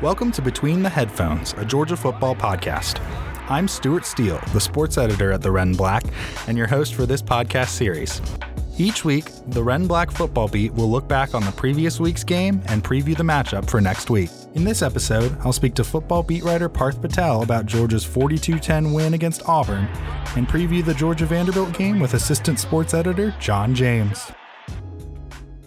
Welcome to Between the Headphones, a Georgia football podcast. I'm Stuart Steele, the sports editor at the Red and Black, and your host for this podcast series. Each week, the Red and Black football beat will look back on the previous week's game and preview the matchup for next week. In this episode, I'll speak to football beat writer Parth Patel about Georgia's 42 10 win against Auburn and preview the Georgia Vanderbilt game with assistant sports editor John James.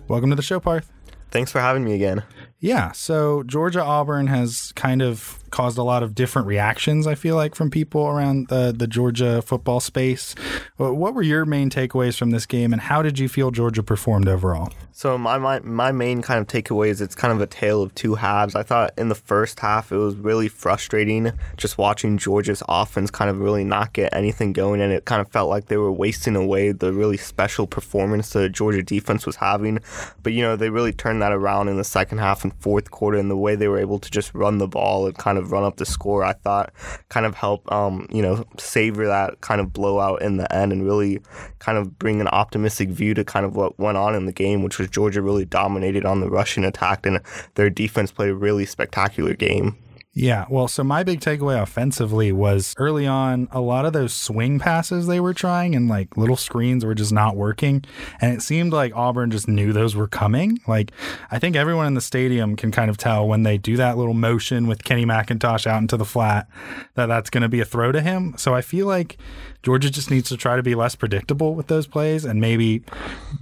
Welcome to the show, Parth. Thanks for having me again. Yeah, so Georgia Auburn has kind of caused a lot of different reactions, I feel like, from people around the, the Georgia football space. Uh, what were your main takeaways from this game, and how did you feel Georgia performed overall? So my, my my main kind of takeaway is it's kind of a tale of two halves. I thought in the first half it was really frustrating just watching Georgia's offense kind of really not get anything going, and it kind of felt like they were wasting away the really special performance the Georgia defense was having. But you know they really turned that around in the second half and fourth quarter, and the way they were able to just run the ball and kind of run up the score, I thought kind of help, um, you know savor that kind of blowout in the end and really kind of bring an optimistic view to kind of what went on in the game, which was Georgia really dominated on the rushing attack, and their defense played a really spectacular game. Yeah, well, so my big takeaway offensively was early on, a lot of those swing passes they were trying and like little screens were just not working. And it seemed like Auburn just knew those were coming. Like, I think everyone in the stadium can kind of tell when they do that little motion with Kenny McIntosh out into the flat that that's going to be a throw to him. So I feel like Georgia just needs to try to be less predictable with those plays and maybe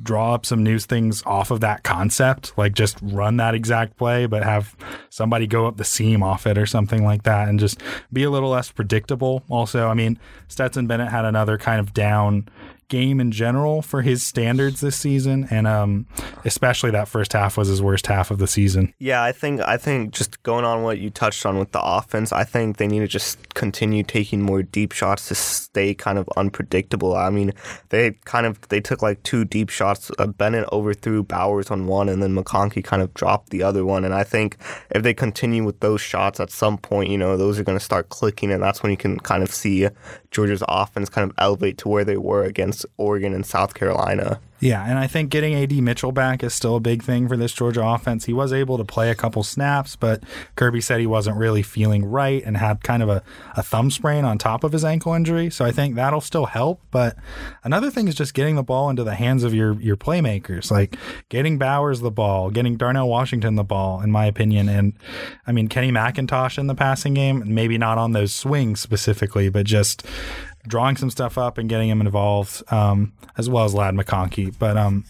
draw up some new things off of that concept, like just run that exact play, but have somebody go up the seam off it or something like that and just be a little less predictable. Also, I mean, Stetson Bennett had another kind of down game in general for his standards this season, and um, especially that first half was his worst half of the season. Yeah, I think I think just going on what you touched on with the offense, I think they need to just continue taking more deep shots to stay kind of unpredictable. I mean, they kind of they took like two deep shots. Uh, Bennett overthrew Bowers on one, and then McConkey kind of dropped the other one. And I think if they continue with those shots at some point, you know, those are going to start clicking, and that's when you can kind of see Georgia's offense kind of elevate to where they were against Oregon and South Carolina. Yeah, and I think getting AD Mitchell back is still a big thing for this Georgia offense. He was able to play a couple snaps, but Kirby said he wasn't really feeling right and had kind of a, a thumb sprain on top of his ankle injury. So I think that'll still help. But another thing is just getting the ball into the hands of your your playmakers, like getting Bowers the ball, getting Darnell Washington the ball, in my opinion. And I mean Kenny McIntosh in the passing game, maybe not on those swings specifically, but just drawing some stuff up and getting him involved, um, as well as Ladd McConkey. But um,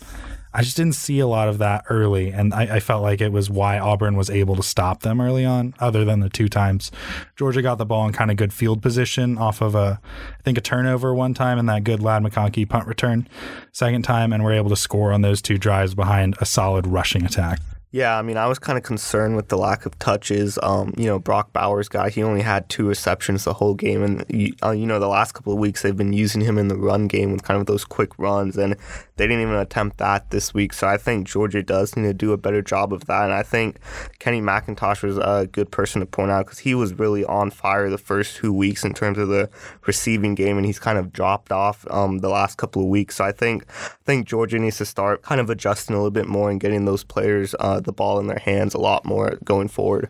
I just didn't see a lot of that early, and I, I, felt like it was why Auburn was able to stop them early on. Other than the two times Georgia got the ball in kind of good field position off of a, I think a turnover one time and that good Ladd McConkey punt return second time, and were able to score on those two drives behind a solid rushing attack. Yeah, I mean, I was kind of concerned with the lack of touches. Um, you know, Brock Bowers guy, he only had two receptions the whole game, and you, uh, you know, the last couple of weeks they've been using him in the run game with kind of those quick runs, and they didn't even attempt that this week. So I think Georgia does need to do a better job of that, and I think Kenny McIntosh was a good person to point out because he was really on fire the first two weeks in terms of the receiving game, and he's kind of dropped off um, the last couple of weeks. So I think I think Georgia needs to start kind of adjusting a little bit more and getting those players. Uh, Uh, the ball in their hands a lot more going forward.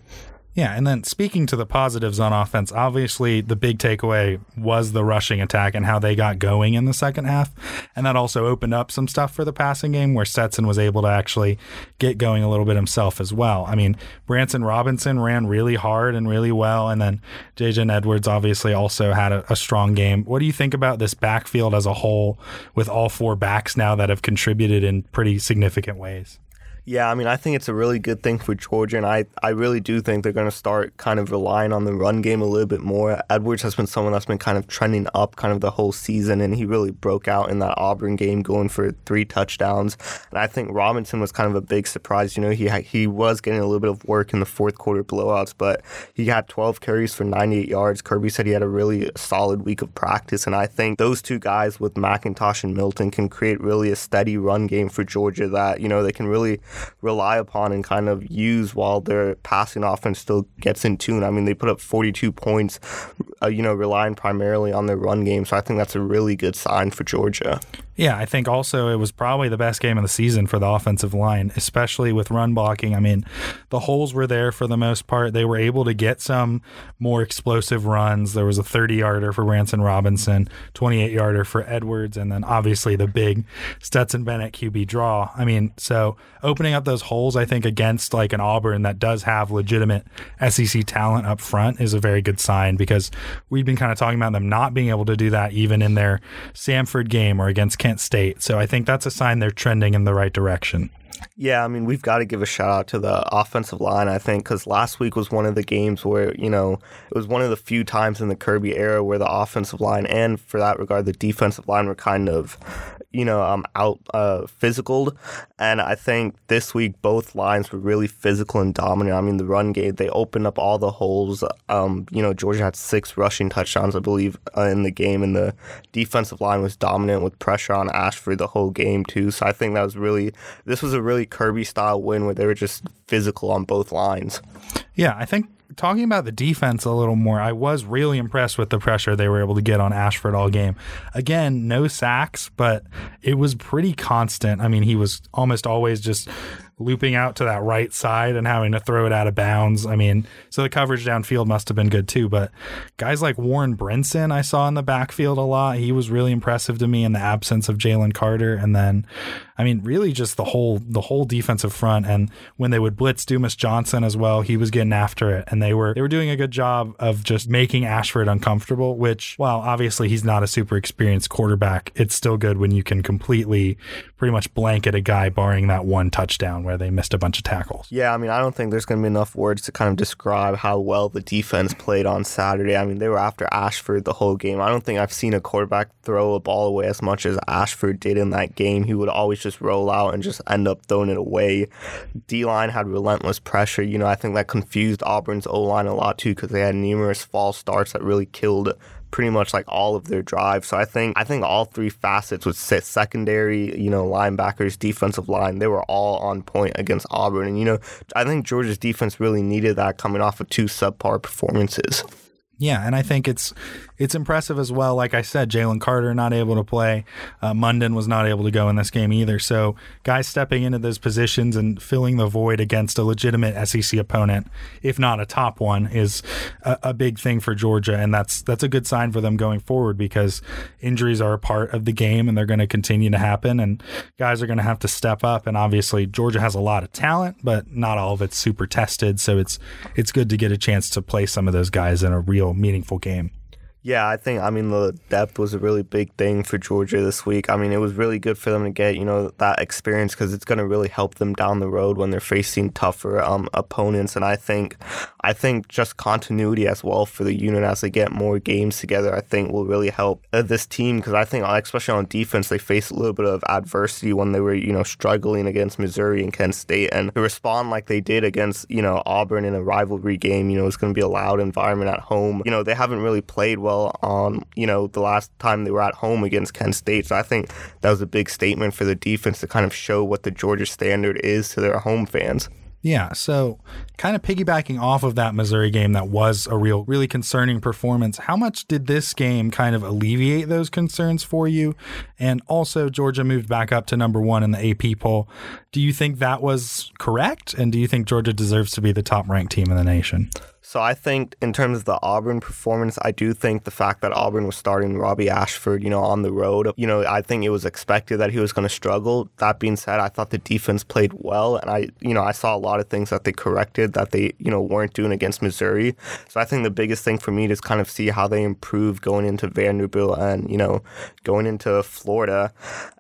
Yeah, and then speaking to the positives on offense, obviously the big takeaway was the rushing attack and how they got going in the second half. And that also opened up some stuff for the passing game where Stetson was able to actually get going a little bit himself as well. I mean, Branson Robinson ran really hard and really well. And then Daijun Edwards obviously also had a, a strong game. What do you think about this backfield as a whole with all four backs now that have contributed in pretty significant ways? Yeah, I mean, I think it's a really good thing for Georgia, and I, I really do think they're going to start kind of relying on the run game a little bit more. Edwards has been someone that's been kind of trending up kind of the whole season, and he really broke out in that Auburn game, going for three touchdowns. And I think Robinson was kind of a big surprise. You know, he he was getting a little bit of work in the fourth quarter blowouts, but he had 12 carries for 98 yards. Kirby said he had a really solid week of practice, and I think those two guys with McIntosh and Milton can create really a steady run game for Georgia that you know they can really rely upon and kind of use while their passing offense still gets in tune. I mean, they put up 42 points uh, you know, relying primarily on their run game. So I think that's a really good sign for Georgia. Yeah, I think also it was probably the best game of the season for the offensive line, especially with run blocking. I mean, the holes were there for the most part. They were able to get some more explosive runs. There was a 30 yarder for Branson Robinson, 28 yarder for Edwards, and then obviously the big Stetson Bennett QB draw. I mean, so opening up those holes, I think, against like an Auburn that does have legitimate SEC talent up front is a very good sign because we've been kind of talking about them not being able to do that even in their Samford game or against Kent State. So I think that's a sign they're trending in the right direction. Yeah, I mean, we've got to give a shout out to the offensive line, I think, because last week was one of the games where, you know, it was one of the few times in the Kirby era where the offensive line and, for that regard, the defensive line were kind of you know, um, out uh, physical. And I think this week both lines were really physical and dominant. I mean, the run game, they opened up all the holes. Um, you know, Georgia had six rushing touchdowns, I believe, uh, in the game, and the defensive line was dominant with pressure on Ashford the whole game, too. So I think that was really, this was a really Kirby style win where they were just physical on both lines. Yeah, I think talking about the defense a little more, I was really impressed with the pressure they were able to get on Ashford all game. Again, no sacks, but it was pretty constant. I mean, he was almost always just looping out to that right side and having to throw it out of bounds. I mean, so the coverage downfield must have been good too. But guys like Warren Brinson, I saw in the backfield a lot. He was really impressive to me in the absence of Jalen Carter. And then, I mean, really just the whole the whole defensive front. And when they would blitz Dumas Johnson as well, he was getting after it. And they were they were doing a good job of just making Ashford uncomfortable. Which, while obviously he's not a super experienced quarterback, it's still good when you can completely, pretty much blanket a guy, barring that one touchdown where they missed a bunch of tackles. Yeah, I mean, I don't think there's going to be enough words to kind of describe how well the defense played on Saturday. I mean, they were after Ashford the whole game. I don't think I've seen a quarterback throw a ball away as much as Ashford did in that game. He would always just roll out and just end up throwing it away. D line had relentless pressure. You know, I think that confused Auburn's O line a lot too because they had numerous false starts that really killed pretty much like all of their drive. So I think I think all three facets would sit secondary, you know, linebackers, defensive line, they were all on point against Auburn. And you know, I think Georgia's defense really needed that coming off of two subpar performances. Yeah, and I think it's it's impressive as well. Like I said, Jalen Carter not able to play. Uh, Mondon was not able to go in this game either. So guys stepping into those positions and filling the void against a legitimate SEC opponent, if not a top one, is a, a big thing for Georgia, and that's that's a good sign for them going forward because injuries are a part of the game and they're going to continue to happen, and guys are going to have to step up. And obviously, Georgia has a lot of talent, but not all of it's super tested. So it's it's good to get a chance to play some of those guys in a real meaningful game. Yeah, I think I mean the depth was a really big thing for Georgia this week. I mean, it was really good for them to get you know that experience because it's going to really help them down the road when they're facing tougher um, opponents. And I think, I think just continuity as well for the unit as they get more games together, I think will really help uh, this team because I think especially on defense they faced a little bit of adversity when they were you know struggling against Missouri and Kent State, and to respond like they did against you know Auburn in a rivalry game, you know it's going to be a loud environment at home. You know they haven't really played well well on, you know, the last time they were at home against Kent State. So I think that was a big statement for the defense to kind of show what the Georgia standard is to their home fans. Yeah, so kind of piggybacking off of that Missouri game that was a real really concerning performance, how much did this game kind of alleviate those concerns for you? And also Georgia moved back up to number 1 in the AP poll. Do you think that was correct and do you think Georgia deserves to be the top ranked team in the nation? So I think in terms of the Auburn performance, I do think the fact that Auburn was starting Robbie Ashford, you know, on the road, you know, I think it was expected that he was going to struggle. That being said, I thought the defense played well, and I, you know, I saw a lot of things that they corrected that they, you know, weren't doing against Missouri. So I think the biggest thing for me is kind of see how they improve going into Vanderbilt and you know, going into Florida.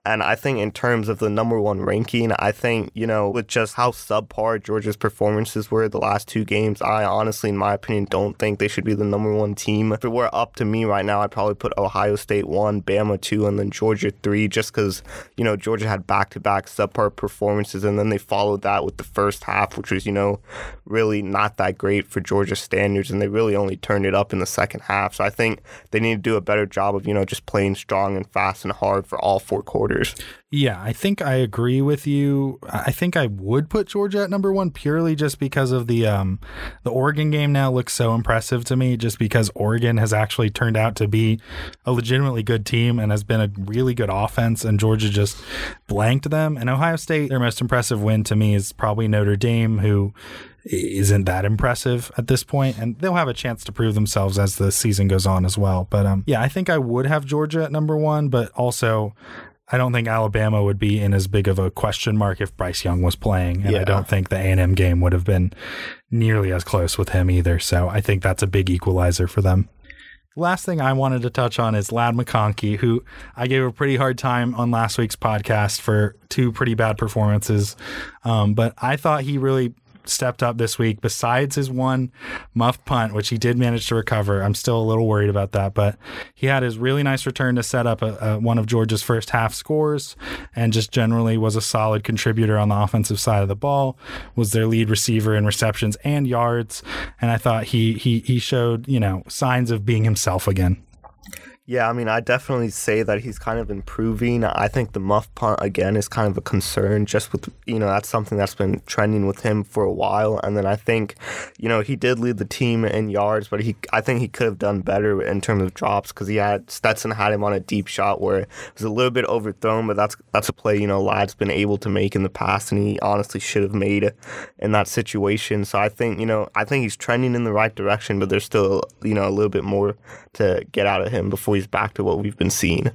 And I think in terms of the number one ranking, I think you know, with just how subpar Georgia's performances were the last two games, I honestly my opinion, don't think they should be the number one team. If it were up to me right now, I'd probably put Ohio State one, Bama two, and then Georgia three, just because, you know, Georgia had back to back subpar performances, and then they followed that with the first half, which was, you know, really not that great for Georgia standards, and they really only turned it up in the second half. So I think they need to do a better job of, you know, just playing strong and fast and hard for all four quarters. Yeah, I think I agree with you. I think I would put Georgia at number one purely just because of the um, the Oregon game. Now looks so impressive to me, just because Oregon has actually turned out to be a legitimately good team and has been a really good offense, and Georgia just blanked them. And Ohio State, their most impressive win to me is probably Notre Dame, who isn't that impressive at this point, and they'll have a chance to prove themselves as the season goes on as well. But um, yeah, I think I would have Georgia at number one, but also I don't think Alabama would be in as big of a question mark if Bryce Young was playing, and Yeah. I don't think the A&M game would have been nearly as close with him either. So I think that's a big equalizer for them. Last thing I wanted to touch on is Ladd McConkey, who I gave a pretty hard time on last week's podcast for two pretty bad performances. Um, but I thought he really stepped up this week. Besides his one muff punt, which he did manage to recover, I'm still a little worried about that. But he had his really nice return to set up a, a, one of Georgia's first half scores, and just generally was a solid contributor on the offensive side of the ball. Was their lead receiver in receptions and yards, and I thought he he he showed you know signs of being himself again. Yeah, I mean, I definitely say that he's kind of improving. I think the muff punt again is kind of a concern, just with you know that's something that's been trending with him for a while. And then I think, you know, he did lead the team in yards, but he I think he could have done better in terms of drops because he had Stetson had him on a deep shot where it was a little bit overthrown, but that's that's a play you know Ladd's been able to make in the past, and he honestly should have made in that situation. So I think you know I think he's trending in the right direction, but there's still you know a little bit more to get out of him before he's back to what we've been seeing.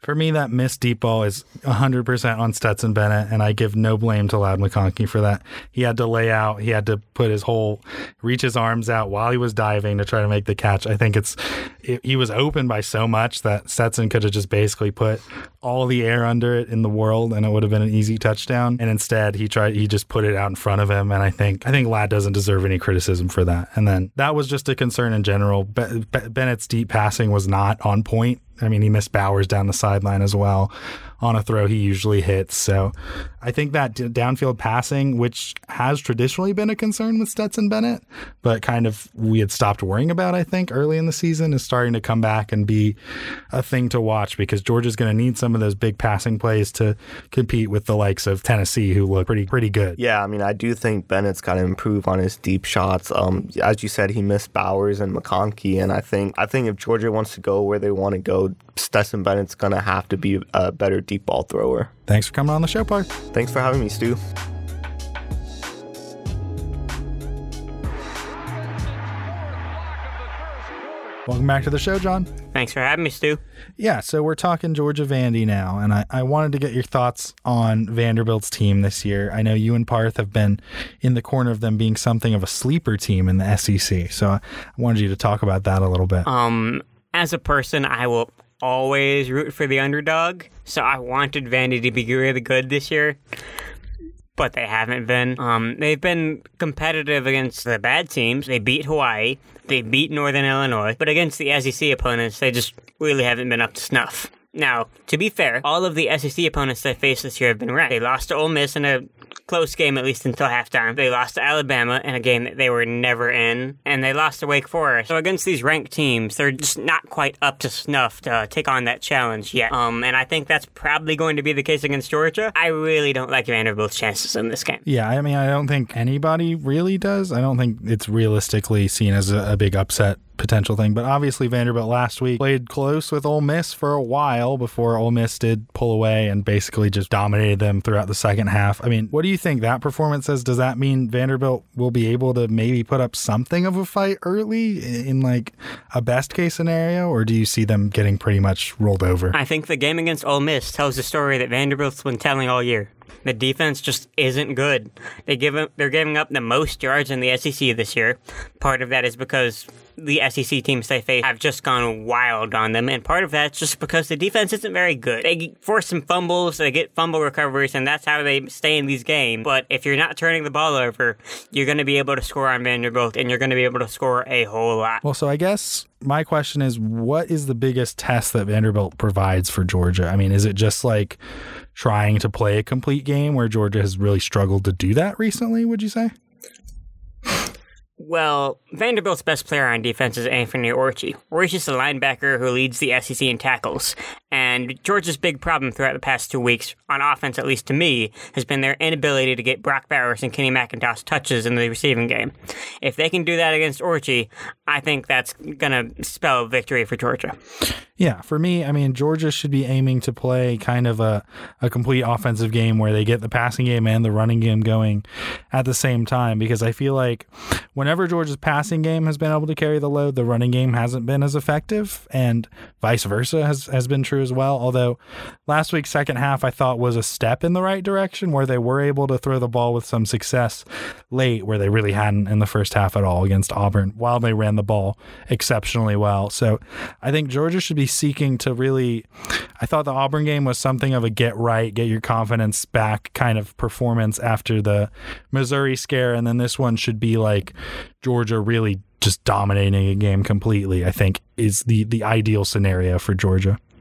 For me, that missed deep ball is 100% on Stetson Bennett, and I give no blame to Ladd McConkey for that. He had to lay out, he had to put his whole, reach his arms out while he was diving to try to make the catch. I think it's, it, he was open by so much that Stetson could have just basically put all the air under it in the world, and it would have been an easy touchdown. And instead, he tried, he just put it out in front of him, and I think, I think Ladd doesn't deserve any criticism for that. And then that was just a concern in general. Be- Bennett's deep passing was not on point. I mean, he missed Bowers down the sideline as well on a throw he usually hits. So I think that downfield passing, which has traditionally been a concern with Stetson Bennett, but kind of we had stopped worrying about, I think, early in the season, is starting to come back and be a thing to watch because Georgia's going to need some of those big passing plays to compete with the likes of Tennessee, who look pretty pretty good. Yeah, I mean, I do think Bennett's got to improve on his deep shots. Um, as you said, he missed Bowers and McConkey, and I think I think if Georgia wants to go where they want to go, Stetson Bennett's gonna have to be a better deep ball thrower. Thanks for coming on the show, Parth. Thanks for having me, Stu. Welcome back to the show, John. Thanks for having me, Stu. Yeah, so we're talking Georgia Vandy now, and I, I wanted to get your thoughts on Vanderbilt's team this year. I know you and Parth have been in the corner of them being something of a sleeper team in the SEC, so I wanted you to talk about that a little bit. Um, as a person, I will always root for the underdog. So I wanted Vandy to be really good this year, but they haven't been. Um, they've been competitive against the bad teams. They beat Hawaii. They beat Northern Illinois, but against the SEC opponents, they just really haven't been up to snuff. Now, to be fair, all of the SEC opponents they faced this year have been ranked. They lost to Ole Miss in a close game, at least until halftime. They lost to Alabama in a game that they were never in, and they lost to Wake Forest. So against these ranked teams, they're just not quite up to snuff to take on that challenge yet. Um, and I think that's probably going to be the case against Georgia. I really don't like Vanderbilt's chances in this game. Yeah, I mean, I don't think anybody really does. I don't think it's realistically seen as a, a big upset potential thing. But obviously, Vanderbilt last week played close with Ole Miss for a while before Ole Miss did pull away and basically just dominated them throughout the second half. I mean, what do you think that performance says? Does that mean Vanderbilt will be able to maybe put up something of a fight early in, like a best case scenario, or do you see them getting pretty much rolled over? I think the game against Ole Miss tells the story that Vanderbilt's been telling all year. The defense just isn't good. They give they're giving up the most yards in the SEC this year. Part of that is because the SEC teams they face have just gone wild on them, and part of that's just because the defense isn't very good. They force some fumbles, they get fumble recoveries, and that's how they stay in these games. But if you're not turning the ball over, you're going to be able to score on Vanderbilt, and you're going to be able to score a whole lot. Well, so I guess my question is what is the biggest test that Vanderbilt provides for Georgia? I mean, is it just like trying to play a complete game where Georgia has really struggled to do that recently, would you say? Well, Vanderbilt's best player on defense is Anfernee Orji. Orji's the linebacker who leads the SEC in tackles, And Georgia's big problem throughout the past two weeks, on offense at least to me, has been their inability to get Brock Bowers and Kenny McIntosh touches in the receiving game. If they can do that against Orji, I think that's going to spell victory for Georgia. Yeah, for me, I mean, Georgia should be aiming to play kind of a, a complete offensive game where they get the passing game and the running game going at the same time because I feel like whenever Georgia's passing game has been able to carry the load, the running game hasn't been as effective, and vice versa has, has been true as well. Although last week's second half I thought was a step in the right direction where they were able to throw the ball with some success late, where they really hadn't in the first half at all against Auburn while they ran the ball exceptionally well. So I think Georgia should be seeking to really. I thought the Auburn game was something of a get right, get your confidence back kind of performance after the Missouri scare. And then this one should be like Georgia really just dominating a game completely, I think is the, the ideal scenario for Georgia.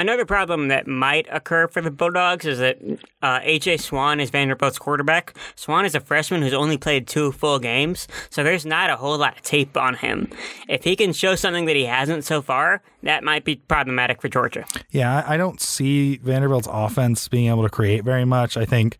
Another problem that might occur for the Bulldogs is that uh, AJ Swann is Vanderbilt's quarterback. Swann is a freshman who's only played two full games, so there's not a whole lot of tape on him. If he can show something that he hasn't so far, that might be problematic for Georgia. Yeah, I don't see Vanderbilt's offense being able to create very much. I think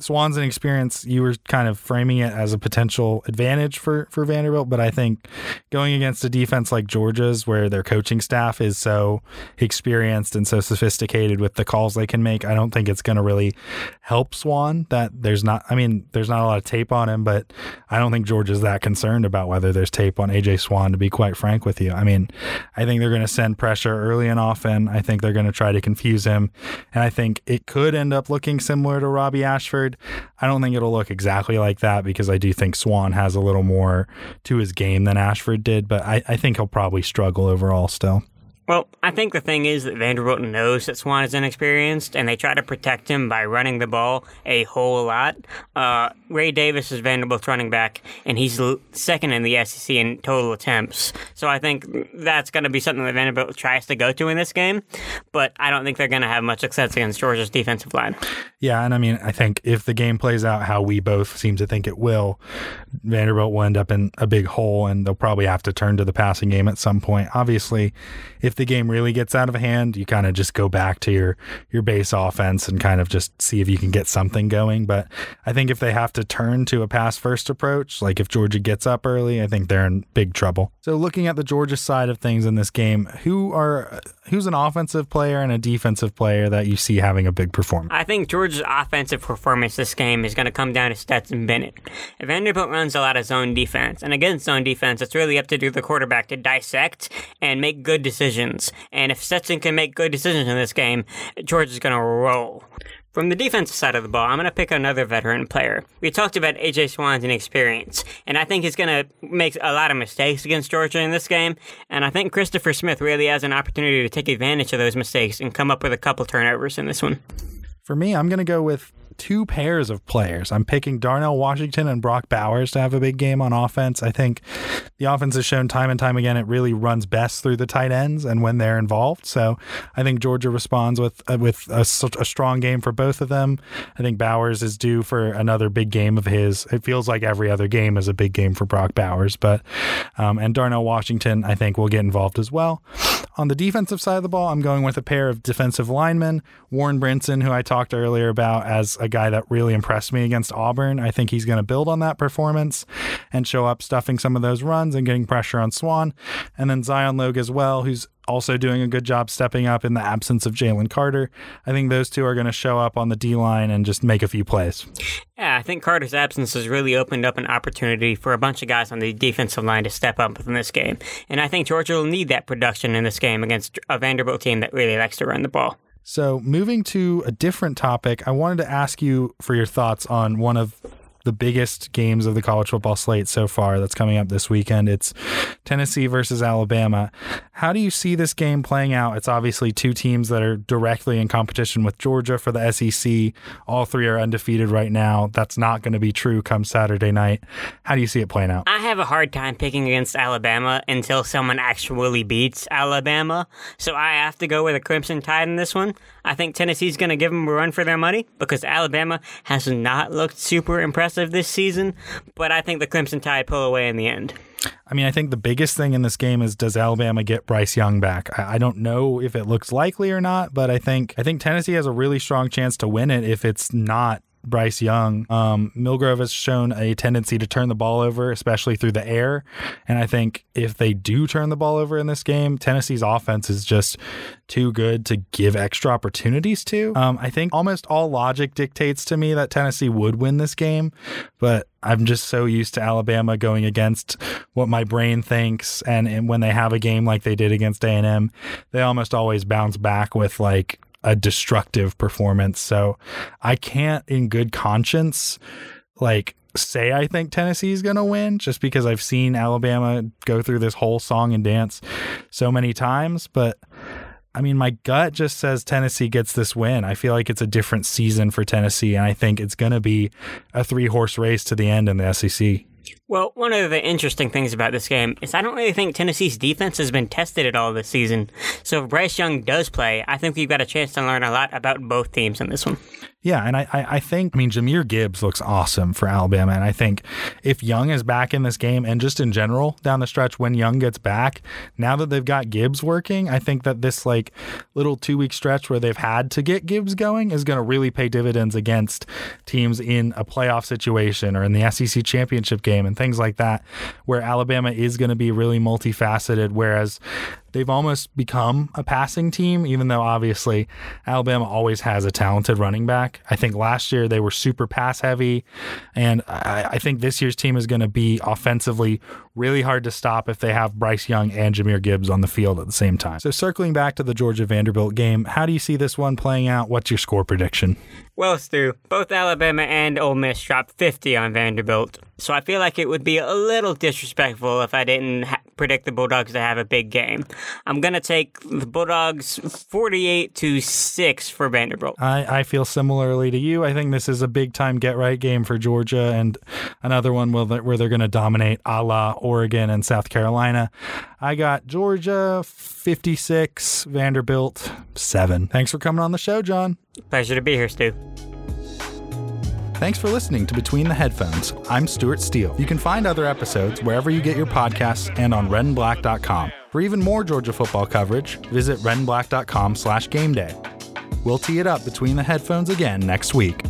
Swann's an experience. You were kind of framing it as a potential advantage for, for Vanderbilt, but I think going against a defense like Georgia's, where their coaching staff is so experienced and so sophisticated with the calls they can make, I don't think it's going to really help Swann That there's not, I mean, there's not a lot of tape on him, but I don't think George is that concerned about whether there's tape on AJ Swann, to be quite frank with you. I mean, I think they're going to send pressure early and often. I think they're going to try to confuse him. And I think it could end up looking similar to Robbie Ashford. I don't think it'll look exactly like that because I do think Swann has a little more to his game than Ashford did, but I, I think he'll probably struggle overall still. Well, I think the thing is that Vanderbilt knows that Swann is inexperienced, and they try to protect him by running the ball a whole lot. Uh, Ray Davis is Vanderbilt's running back, and he's second in the SEC in total attempts. So I think that's going to be something that Vanderbilt tries to go to in this game, but I don't think they're going to have much success against Georgia's defensive line. Yeah, and I mean, I think if the game plays out how we both seem to think it will, Vanderbilt will end up in a big hole, and they'll probably have to turn to the passing game at some point. Obviously, if the game really gets out of hand, you kind of just go back to your your base offense and kind of just see if you can get something going. But I think if they have to turn to a pass first approach, like if Georgia gets up early, I think they're in big trouble. So looking at the Georgia side of things in this game, who are who's an offensive player and a defensive player that you see having a big performance? I think Georgia's offensive performance this game is going to come down to Stetson Bennett. If Vanderbilt runs a lot of zone defense, and against zone defense, it's really up to the quarterback to dissect and make good decisions. And if Stetson can make good decisions in this game, Georgia's going to roll. From the defensive side of the ball, I'm going to pick another veteran player. We talked about AJ Swann's inexperience, and I think he's going to make a lot of mistakes against Georgia in this game. And I think Christopher Smith really has an opportunity to take advantage of those mistakes and come up with a couple turnovers in this one. For me, I'm going to go with two pairs of players. I'm picking Darnell Washington and Brock Bowers to have a big game on offense. I think the offense has shown time and time again it really runs best through the tight ends and when they're involved. So I think Georgia responds with uh, with a, a, strong game for both of them. I think Bowers is due for another big game of his. It feels like every other game is a big game for Brock Bowers, but um, and Darnell Washington I think will get involved as well. On the defensive side of the ball, I'm going with a pair of defensive linemen, Warren Brinson, who I talked earlier about as a guy that really impressed me against Auburn. I think he's going to build on that performance and show up stuffing some of those runs and getting pressure on Swann. And then Zion Logue as well, who's also doing a good job stepping up in the absence of Jalen Carter. I think those two are going to show up on the D line and just make a few plays. Yeah, I think Carter's absence has really opened up an opportunity for a bunch of guys on the defensive line to step up in this game. And I think Georgia will need that production in this game against a Vanderbilt team that really likes to run the ball. So, moving to a different topic, I wanted to ask you for your thoughts on one of the biggest games of the college football slate so far that's coming up this weekend. It's Tennessee versus Alabama. How do you see this game playing out? It's obviously two teams that are directly in competition with Georgia for the SEC. All three are undefeated right now. That's not going to be true come Saturday night. How do you see it playing out? I have a hard time picking against Alabama until someone actually beats Alabama. So I have to go with a Crimson Tide in this one. I think Tennessee's going to give them a run for their money because Alabama has not looked super impressive this season, but I think the Crimson Tide pull away in the end. I mean, I think the biggest thing in this game is does Alabama get Bryce Young back? I, I don't know if it looks likely or not, but I think I think Tennessee has a really strong chance to win it if it's not Bryce Young. Um, Milroe has shown a tendency to turn the ball over, especially through the air. And I think if they do turn the ball over in this game, Tennessee's offense is just too good to give extra opportunities to. Um, I think almost all logic dictates to me that Tennessee would win this game, but I'm just so used to Alabama going against what my brain thinks, and, and when they have a game like they did against A&M, they almost always bounce back with like a destructive performance. So I can't, in good conscience, like say I think Tennessee's going to win just because I've seen Alabama go through this whole song and dance so many times. But I mean, my gut just says Tennessee gets this win. I feel like it's a different season for Tennessee, and I think it's going to be a three horse race to the end in the SEC. Well, one of the interesting things about this game is I don't really think Tennessee's defense has been tested at all this season. So if Bryce Young does play, I think we've got a chance to learn a lot about both teams in this one. Yeah, and I, I think, I mean, Jahmyr Gibbs looks awesome for Alabama. And I think if Young is back in this game and just in general down the stretch when Young gets back, now that they've got Gibbs working, I think that this like little two week stretch where they've had to get Gibbs going is going to really pay dividends against teams in a playoff situation or in the SEC championship game and things like that, where Alabama is going to be really multifaceted. Whereas they've almost become a passing team, even though obviously Alabama always has a talented running back. I think last year they were super pass heavy, and I, I think this year's team is going to be offensively really hard to stop if they have Bryce Young and Jahmyr Gibbs on the field at the same time. So, circling back to the Georgia Vanderbilt game, how do you see this one playing out? What's your score prediction? Well, Stu, both Alabama and Ole Miss dropped 50 on Vanderbilt, so I feel like it would be a little disrespectful if I didn't ha- predict the Bulldogs to have a big game. I'm going to take the Bulldogs 48 to 6 for Vanderbilt. I, I feel similarly to you. I think this is a big time get right game for Georgia and another one where they're going to dominate a la Oregon and South Carolina. I got Georgia 56, Vanderbilt 7. Thanks for coming on the show, John. Pleasure to be here, Stu. Thanks for listening to Between the Headphones. I'm Stuart Steele. You can find other episodes wherever you get your podcasts and on redandblack.com. For even more Georgia football coverage, visit redandblack.com slash game day. We'll tee it up between the headphones again next week.